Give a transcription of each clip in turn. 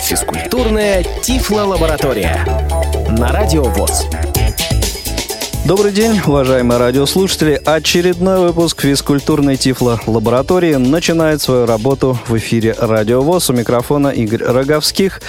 Физкультурная Тифло-лаборатория на Радио ВОЗ. Добрый день, уважаемые радиослушатели. Очередной выпуск физкультурной Тифло-лаборатории начинает свою работу в эфире Радио ВОЗ. У микрофона Игорь Роговских.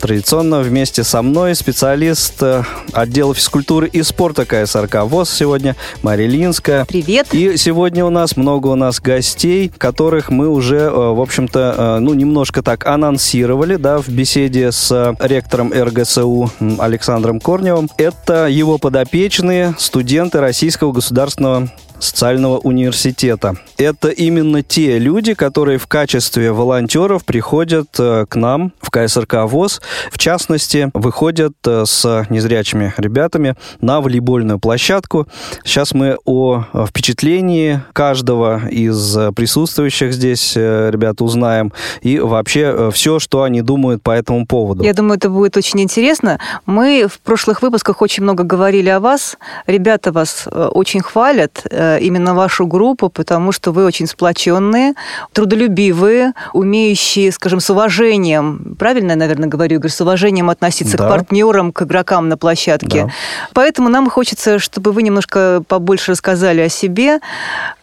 Традиционно вместе со мной специалист э, отдела физкультуры и спорта КСРК ВОЗ сегодня Мария Ильинская. Привет. И сегодня у нас много у нас гостей, которых мы уже, э, в общем-то, э, ну, немножко так анонсировали, да, в беседе с ректором РГСУ Александром Корневым. Это его подопечные, студенты Российского государственного социального университета. Это именно те люди, которые в качестве волонтеров приходят э, к нам в КСРК ВОЗ. В частности, выходят э, с незрячими ребятами на волейбольную площадку. Сейчас мы о впечатлении каждого из присутствующих здесь э, ребят узнаем и вообще все, что они думают по этому поводу. Я думаю, это будет очень интересно. Мы в прошлых выпусках очень много говорили о вас. Ребята вас очень хвалят именно вашу группу, потому что вы очень сплоченные, трудолюбивые, умеющие, скажем, с уважением, правильно я, наверное, говорю, Игорь, с уважением относиться да. к партнерам, к игрокам на площадке. Да. Поэтому нам хочется, чтобы вы немножко побольше рассказали о себе.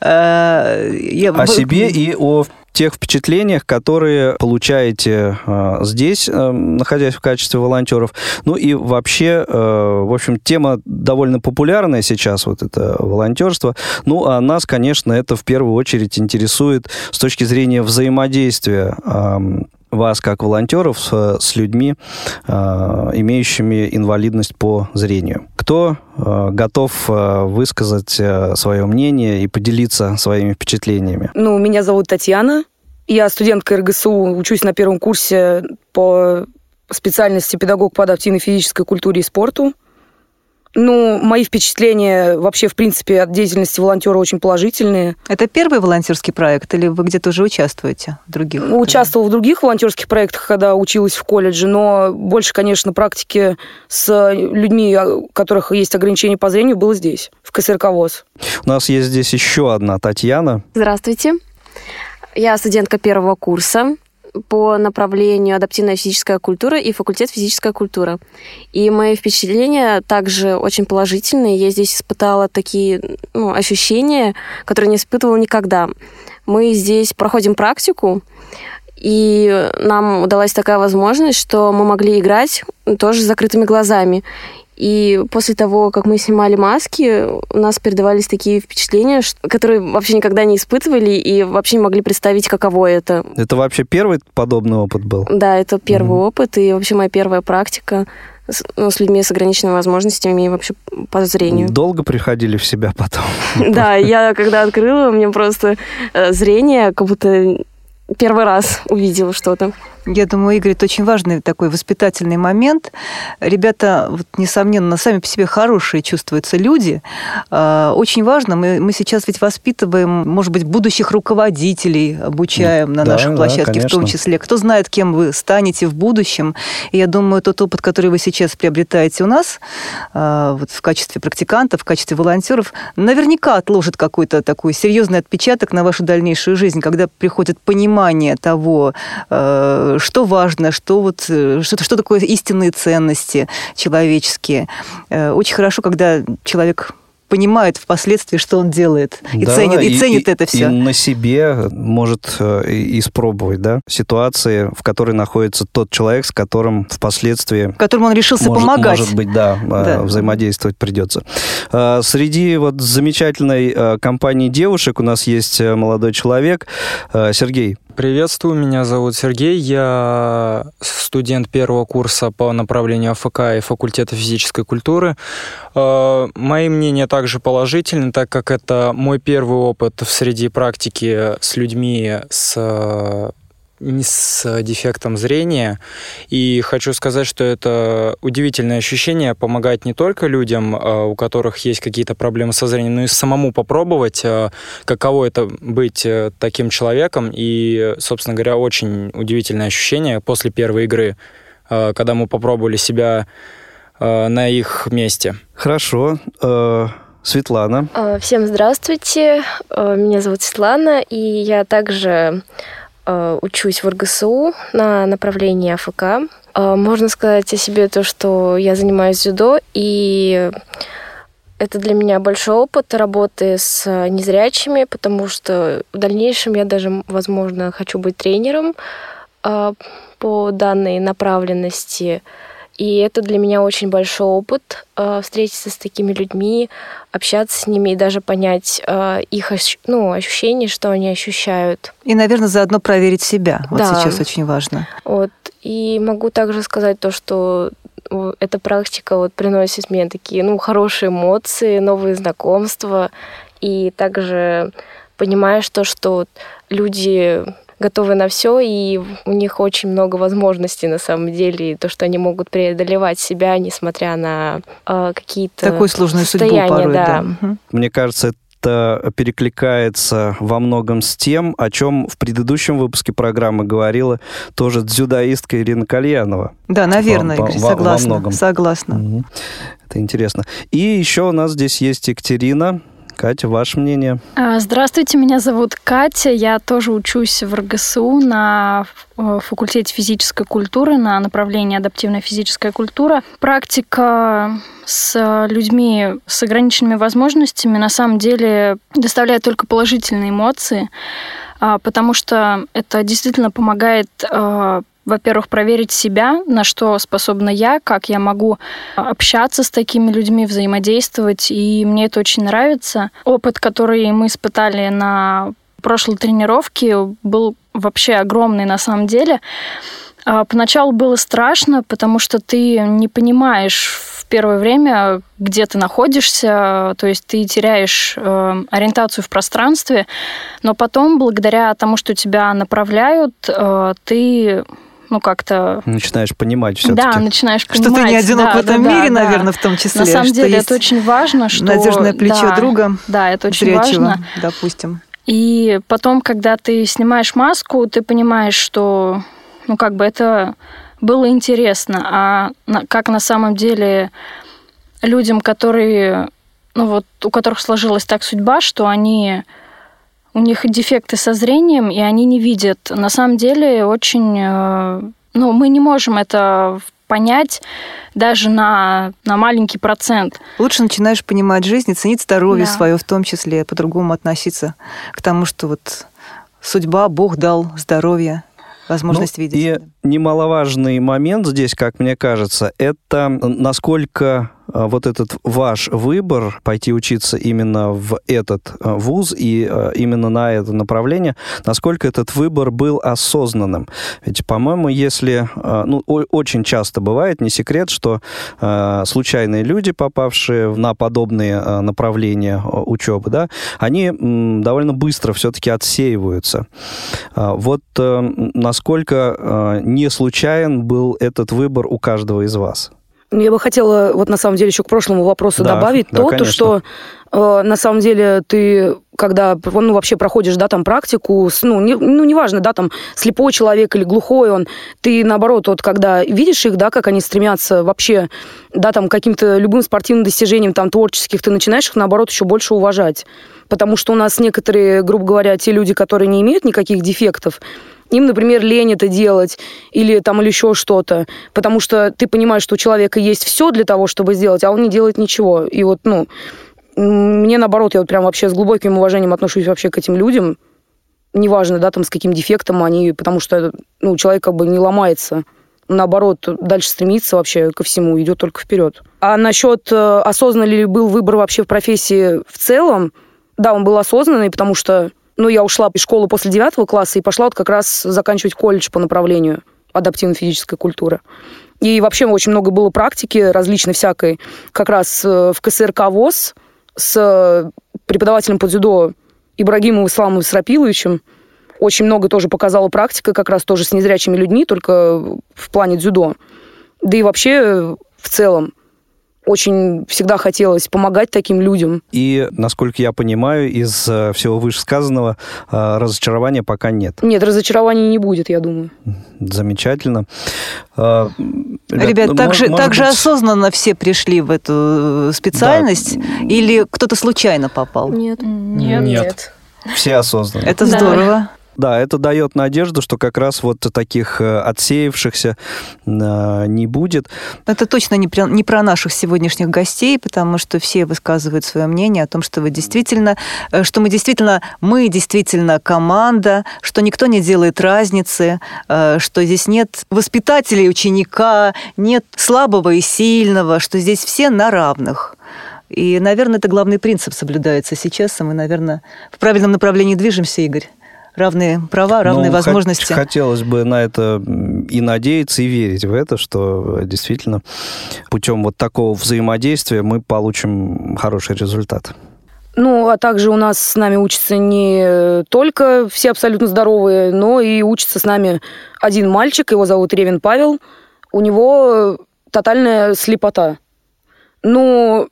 Э, я... О себе и о тех впечатлениях, которые получаете э, здесь, э, находясь в качестве волонтеров. Ну и вообще, э, в общем, тема довольно популярная сейчас, вот это волонтерство. Ну, а нас, конечно, это в первую очередь интересует с точки зрения взаимодействия вас как волонтеров с, с людьми, э, имеющими инвалидность по зрению. Кто э, готов э, высказать э, свое мнение и поделиться своими впечатлениями? Ну, меня зовут Татьяна. Я студентка РГСУ, учусь на первом курсе по специальности педагог по адаптивной физической культуре и спорту. Ну, мои впечатления вообще, в принципе, от деятельности волонтера очень положительные. Это первый волонтерский проект или вы где-то уже участвуете в других? Участвовала в других волонтерских проектах, когда училась в колледже, но больше, конечно, практики с людьми, у которых есть ограничения по зрению, было здесь, в КСРК ВОЗ. У нас есть здесь еще одна Татьяна. Здравствуйте. Я студентка первого курса по направлению адаптивная физическая культура и факультет физическая культура. И мои впечатления также очень положительные. Я здесь испытала такие ну, ощущения, которые не испытывала никогда. Мы здесь проходим практику, и нам удалась такая возможность, что мы могли играть тоже с закрытыми глазами. И после того, как мы снимали маски, у нас передавались такие впечатления, которые вообще никогда не испытывали и вообще не могли представить, каково это. Это вообще первый подобный опыт был? Да, это первый mm опыт и вообще моя первая практика с, ну, с людьми с ограниченными возможностями и вообще по зрению. Долго приходили в себя потом? Да, я когда открыла, мне просто э, зрение как будто первый раз увидела что-то. Я думаю, Игорь, это очень важный такой воспитательный момент. Ребята, вот, несомненно, сами по себе хорошие чувствуются люди. А, очень важно, мы, мы сейчас ведь воспитываем, может быть, будущих руководителей, обучаем на да, наших площадке да, в том числе. Кто знает, кем вы станете в будущем. И я думаю, тот опыт, который вы сейчас приобретаете у нас, а, вот в качестве практикантов, в качестве волонтеров, наверняка отложит какой-то такой серьезный отпечаток на вашу дальнейшую жизнь, когда приходит понимание того, а, что важно, что, вот, э, что, что такое истинные ценности человеческие. Э, очень хорошо, когда человек понимает впоследствии, что он делает, и да, ценит, и, и ценит и, это все. И на себе может э, испробовать, да, ситуации, в которой находится тот человек, с которым впоследствии... Которому он решился может, помогать. Может быть, да, да, взаимодействовать придется. Среди вот замечательной компании девушек у нас есть молодой человек, Сергей. Приветствую, меня зовут Сергей, я студент первого курса по направлению АФК и факультета физической культуры. Э, мои мнения также положительны, так как это мой первый опыт в среди практики с людьми с с дефектом зрения. И хочу сказать, что это удивительное ощущение помогать не только людям, а, у которых есть какие-то проблемы со зрением, но и самому попробовать, а, каково это быть э, таким человеком. И, собственно говоря, очень удивительное ощущение после первой игры, а, когда мы попробовали себя на их месте. Хорошо. Э, Светлана. Всем здравствуйте. Меня зовут Светлана, и я также э, учусь в РГСУ на направлении АФК. Э, можно сказать о себе то, что я занимаюсь дзюдо, и это для меня большой опыт работы с незрячими, потому что в дальнейшем я даже, возможно, хочу быть тренером э, по данной направленности. И это для меня очень большой опыт э, встретиться с такими людьми, общаться с ними и даже понять э, их ну, ощущения, что они ощущают. И, наверное, заодно проверить себя. Вот да. сейчас очень важно. Вот. И могу также сказать то, что эта практика вот приносит мне такие, ну, хорошие эмоции, новые знакомства. И также понимаешь то, что люди готовы на все, и у них очень много возможностей на самом деле, и то, что они могут преодолевать себя, несмотря на э, какие-то Такую сложную судьбу порой, да. да. Мне кажется, это перекликается во многом с тем, о чем в предыдущем выпуске программы говорила тоже дзюдоистка Ирина Кальянова. Да, наверное, во, Игорь, во, согласна. Во многом. Согласна. Угу. Это интересно. И еще у нас здесь есть Екатерина, Катя, ваше мнение? А, здравствуйте, меня зовут Катя. Я тоже учусь в РГСУ на э, факультете физической культуры на направлении адаптивная физическая культура. Практика с людьми с ограниченными возможностями на самом деле доставляет только положительные эмоции, а, потому что это действительно помогает а, во-первых, проверить себя, на что способна я, как я могу общаться с такими людьми, взаимодействовать, и мне это очень нравится. Опыт, который мы испытали на прошлой тренировке, был вообще огромный на самом деле. А, поначалу было страшно, потому что ты не понимаешь в первое время, где ты находишься, то есть ты теряешь э, ориентацию в пространстве, но потом, благодаря тому, что тебя направляют, э, ты ну, как-то... Начинаешь понимать все Да, начинаешь понимать. Что ты не одинок да, в этом да, мире, да, наверное, в том числе. На самом деле это очень важно, что... Надежное плечо да, друга. Да, это очень зрячего, важно. допустим. И потом, когда ты снимаешь маску, ты понимаешь, что, ну, как бы это было интересно, а как на самом деле людям, которые, ну вот, у которых сложилась так судьба, что они у них дефекты со зрением, и они не видят. На самом деле очень... Э, ну, мы не можем это понять даже на, на маленький процент. Лучше начинаешь понимать жизнь и ценить здоровье да. свое в том числе, по-другому относиться к тому, что вот судьба, Бог дал здоровье возможность ну, видеть. И немаловажный момент здесь, как мне кажется, это насколько вот этот ваш выбор пойти учиться именно в этот а, вуз и а, именно на это направление, насколько этот выбор был осознанным. Ведь, по-моему, если... Ну, очень часто бывает, не секрет, что случайные люди, попавшие на подобные направления учебы, да, они довольно быстро все-таки отсеиваются. Вот насколько не случайен был этот выбор у каждого из вас? Я бы хотела вот на самом деле еще к прошлому вопросу да, добавить да, то, то, что э, на самом деле ты, когда ну, вообще проходишь, да, там практику, с, ну, не, ну, неважно, да, там слепой человек или глухой он, ты наоборот, вот когда видишь их, да, как они стремятся вообще, да, там каким-то любым спортивным достижением, там, творческих, ты начинаешь их, наоборот, еще больше уважать. Потому что у нас некоторые, грубо говоря, те люди, которые не имеют никаких дефектов, им, например, лень это делать или там или еще что-то, потому что ты понимаешь, что у человека есть все для того, чтобы сделать, а он не делает ничего. И вот, ну, мне наоборот, я вот прям вообще с глубоким уважением отношусь вообще к этим людям, неважно, да, там, с каким дефектом они, потому что, ну, человек как бы не ломается, наоборот, дальше стремится вообще ко всему, идет только вперед. А насчет э, осознанный ли был выбор вообще в профессии в целом, да, он был осознанный, потому что ну, я ушла из школы после девятого класса и пошла вот как раз заканчивать колледж по направлению адаптивно-физическая культура. И вообще очень много было практики различной всякой. Как раз э, в КСРК ВОЗ с преподавателем по дзюдо Ибрагимом Исламовым Срапиловичем очень много тоже показала практика, как раз тоже с незрячими людьми, только в плане дзюдо. Да и вообще в целом очень всегда хотелось помогать таким людям. И, насколько я понимаю, из э, всего вышесказанного э, разочарования пока нет. Нет, разочарований не будет, я думаю. Замечательно. Э, ребят, Ребят ну, так, же, так быть... же осознанно все пришли в эту специальность? Да. Или кто-то случайно попал? Нет. Нет. Нет. Все осознанно. Это здорово. Да, это дает надежду, что как раз вот таких э, отсеявшихся э, не будет. Это точно не про, не про наших сегодняшних гостей, потому что все высказывают свое мнение о том, что вы действительно, э, что мы действительно, мы действительно команда, что никто не делает разницы, что здесь нет воспитателей ученика, нет слабого и сильного, что здесь все на равных. И, наверное, это главный принцип соблюдается сейчас, и мы, наверное, в правильном направлении движемся, Игорь равные права, равные ну, возможности. Хотелось бы на это и надеяться, и верить в это, что действительно путем вот такого взаимодействия мы получим хороший результат. Ну, а также у нас с нами учатся не только все абсолютно здоровые, но и учится с нами один мальчик, его зовут Ревин Павел. У него тотальная слепота. Ну,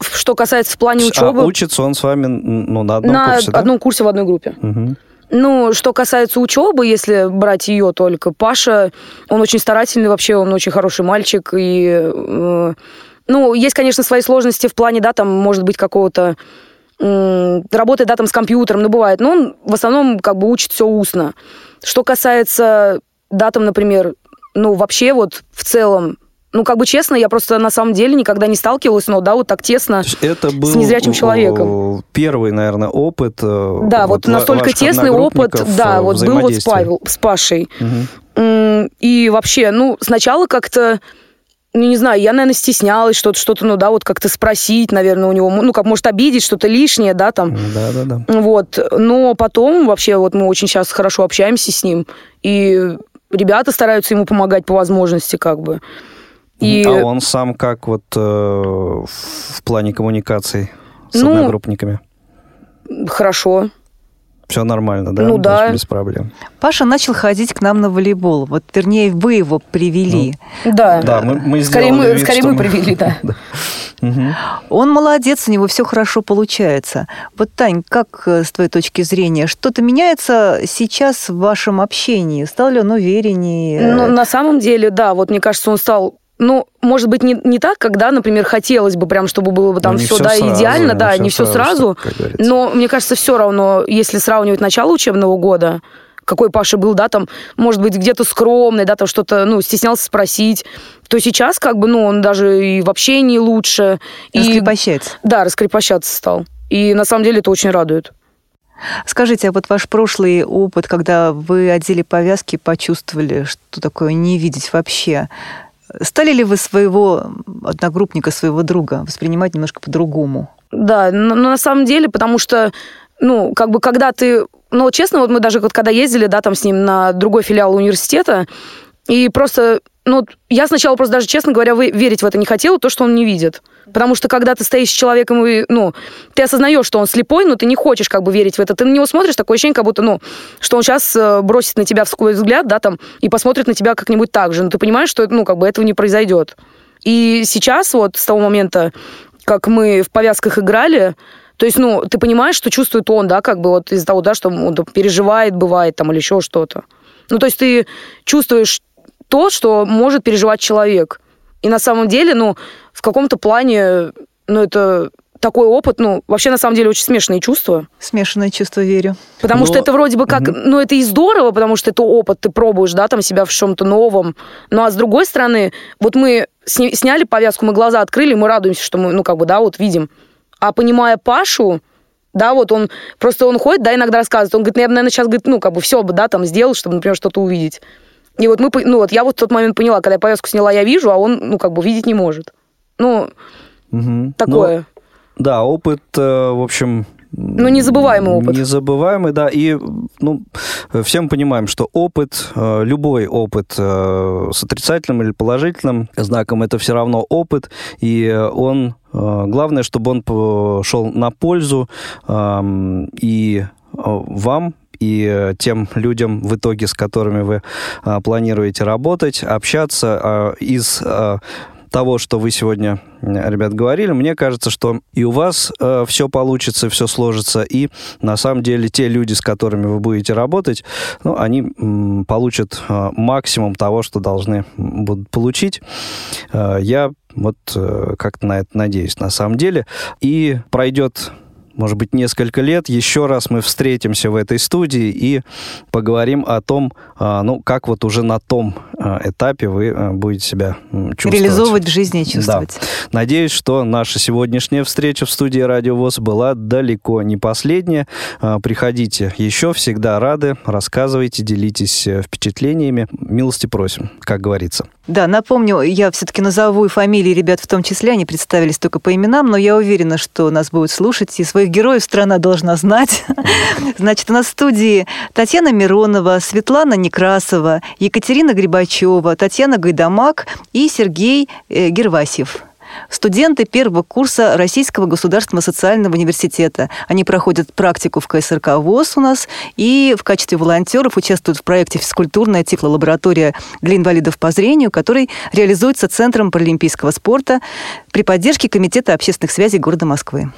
что касается в плане учебы... А учится он с вами ну, на одном на курсе, На одном курсе в одной группе. Угу. Ну, что касается учебы, если брать ее только, Паша, он очень старательный вообще, он очень хороший мальчик. И, э, ну, есть, конечно, свои сложности в плане, да, там, может быть, какого-то э, работы, да, там, с компьютером, ну, бывает. Но он в основном как бы учит все устно. Что касается, да, там, например, ну, вообще вот в целом ну, как бы честно, я просто на самом деле никогда не сталкивалась, но да, вот так тесно это был с незрячим человеком. Первый, наверное, опыт. Э, да, вот, вот настолько тесный опыт, да, э, вот был вот с Павел, с Пашей. Угу. И вообще, ну, сначала как-то ну, не знаю, я, наверное, стеснялась что-то, что-то, ну, да, вот как-то спросить, наверное, у него, ну, как, может, обидеть что-то лишнее, да, там. Да-да-да. Вот, но потом вообще вот мы очень сейчас хорошо общаемся с ним, и ребята стараются ему помогать по возможности, как бы. И... А он сам как вот э, в плане коммуникаций с ну, одногруппниками? Хорошо. Все нормально, да? Ну да. Без проблем. Паша начал ходить к нам на волейбол. Вот, вернее, вы его привели. Ну, да. Да, мы, мы скорее мы, вид, скорее мы привели, да. Он молодец, у него все хорошо получается. Вот, Тань, как э, с твоей точки зрения, что-то меняется сейчас в вашем общении? Стал ли он увереннее? Ну, на самом деле, да. Вот мне кажется, он стал ну, может быть, не, не так, когда, например, хотелось бы прям, чтобы было бы там все, все, да, сразу, идеально, да, не все сразу. сразу но мне кажется, все равно, если сравнивать начало учебного года, какой Паша был, да, там, может быть, где-то скромный, да, там что-то, ну, стеснялся спросить, то сейчас, как бы, ну, он даже и в общении лучше. Раскрепощается. И, да, раскрепощаться стал. И на самом деле это очень радует. Скажите, а вот ваш прошлый опыт, когда вы одели повязки, почувствовали, что такое не видеть вообще, Стали ли вы своего одногруппника, своего друга воспринимать немножко по-другому? Да, но, но на самом деле, потому что, ну, как бы, когда ты... Ну, честно, вот мы даже вот когда ездили, да, там с ним на другой филиал университета, и просто ну, я сначала просто даже, честно говоря, верить в это не хотела, то, что он не видит. Потому что когда ты стоишь с человеком, и, ну, ты осознаешь, что он слепой, но ты не хочешь как бы верить в это. Ты на него смотришь, такое ощущение, как будто, ну, что он сейчас э, бросит на тебя свой взгляд, да, там, и посмотрит на тебя как-нибудь так же. Но ты понимаешь, что, ну, как бы этого не произойдет. И сейчас вот с того момента, как мы в повязках играли, то есть, ну, ты понимаешь, что чувствует он, да, как бы вот из-за того, да, что он переживает, бывает там или еще что-то. Ну, то есть ты чувствуешь то, что может переживать человек. И на самом деле, ну, в каком-то плане, ну, это такой опыт, ну, вообще, на самом деле, очень смешанные чувства. Смешанные чувства, верю. Потому Но... что это вроде бы как, угу. ну, это и здорово, потому что это опыт, ты пробуешь, да, там себя в чем-то новом. Ну, а с другой стороны, вот мы сня- сняли повязку, мы глаза открыли, мы радуемся, что мы, ну, как бы, да, вот видим. А понимая Пашу, да, вот он, просто он ходит, да, иногда рассказывает, он говорит, ну, я, наверное, сейчас, говорит, ну, как бы все бы, да, там сделал, чтобы, например, что-то увидеть. И вот мы, ну вот я вот в тот момент поняла, когда я повязку сняла, я вижу, а он, ну как бы видеть не может. Ну, угу. такое. Ну, да, опыт, э, в общем, ну, незабываемый опыт. Незабываемый, да. И ну, все мы понимаем, что опыт, э, любой опыт э, с отрицательным или положительным знаком, это все равно опыт, и он, главное, чтобы он шел на пользу и вам, и э, тем людям в итоге, с которыми вы а, планируете работать, общаться а, из а, того, что вы сегодня, ребят, говорили, мне кажется, что и у вас э, все получится, все сложится, и на самом деле те люди, с которыми вы будете работать, ну, они м, получат э, максимум того, что должны будут получить. Э, я вот э, как-то на это надеюсь, на самом деле. И пройдет может быть, несколько лет еще раз мы встретимся в этой студии и поговорим о том, а, ну, как вот уже на том этапе вы а, будете себя чувствовать. Реализовывать в жизни и чувствовать. Да. Надеюсь, что наша сегодняшняя встреча в студии Радио ВОЗ была далеко не последняя. Приходите еще, всегда рады, рассказывайте, делитесь э, впечатлениями. Милости просим, как говорится. Да, напомню, я все-таки назову и фамилии ребят в том числе, они представились только по именам, но я уверена, что нас будут слушать, и своих героев страна должна знать. Значит, у нас в студии Татьяна Миронова, Светлана Некрасова, Екатерина Грибачева, Татьяна Гайдамак и Сергей э, Гервасев студенты первого курса Российского государственного социального университета. Они проходят практику в КСРК ВОЗ у нас и в качестве волонтеров участвуют в проекте «Физкультурная тифлолаборатория для инвалидов по зрению», который реализуется Центром паралимпийского спорта при поддержке Комитета общественных связей города Москвы.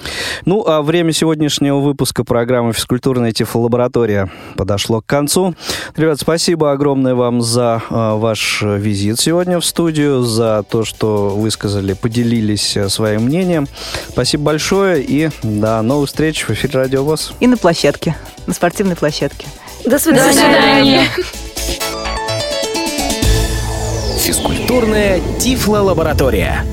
Ну, а время сегодняшнего выпуска программы «Физкультурная тифлолаборатория» подошло к концу. Ребят, спасибо огромное вам за э, ваш визит сегодня в студию, за то, что высказали, поделились поделились э, своим мнением. Спасибо большое и до новых встреч в эфире Радио ВОЗ. И на площадке, на спортивной площадке. До свидания. До свидания. Физкультурная Тифло-лаборатория.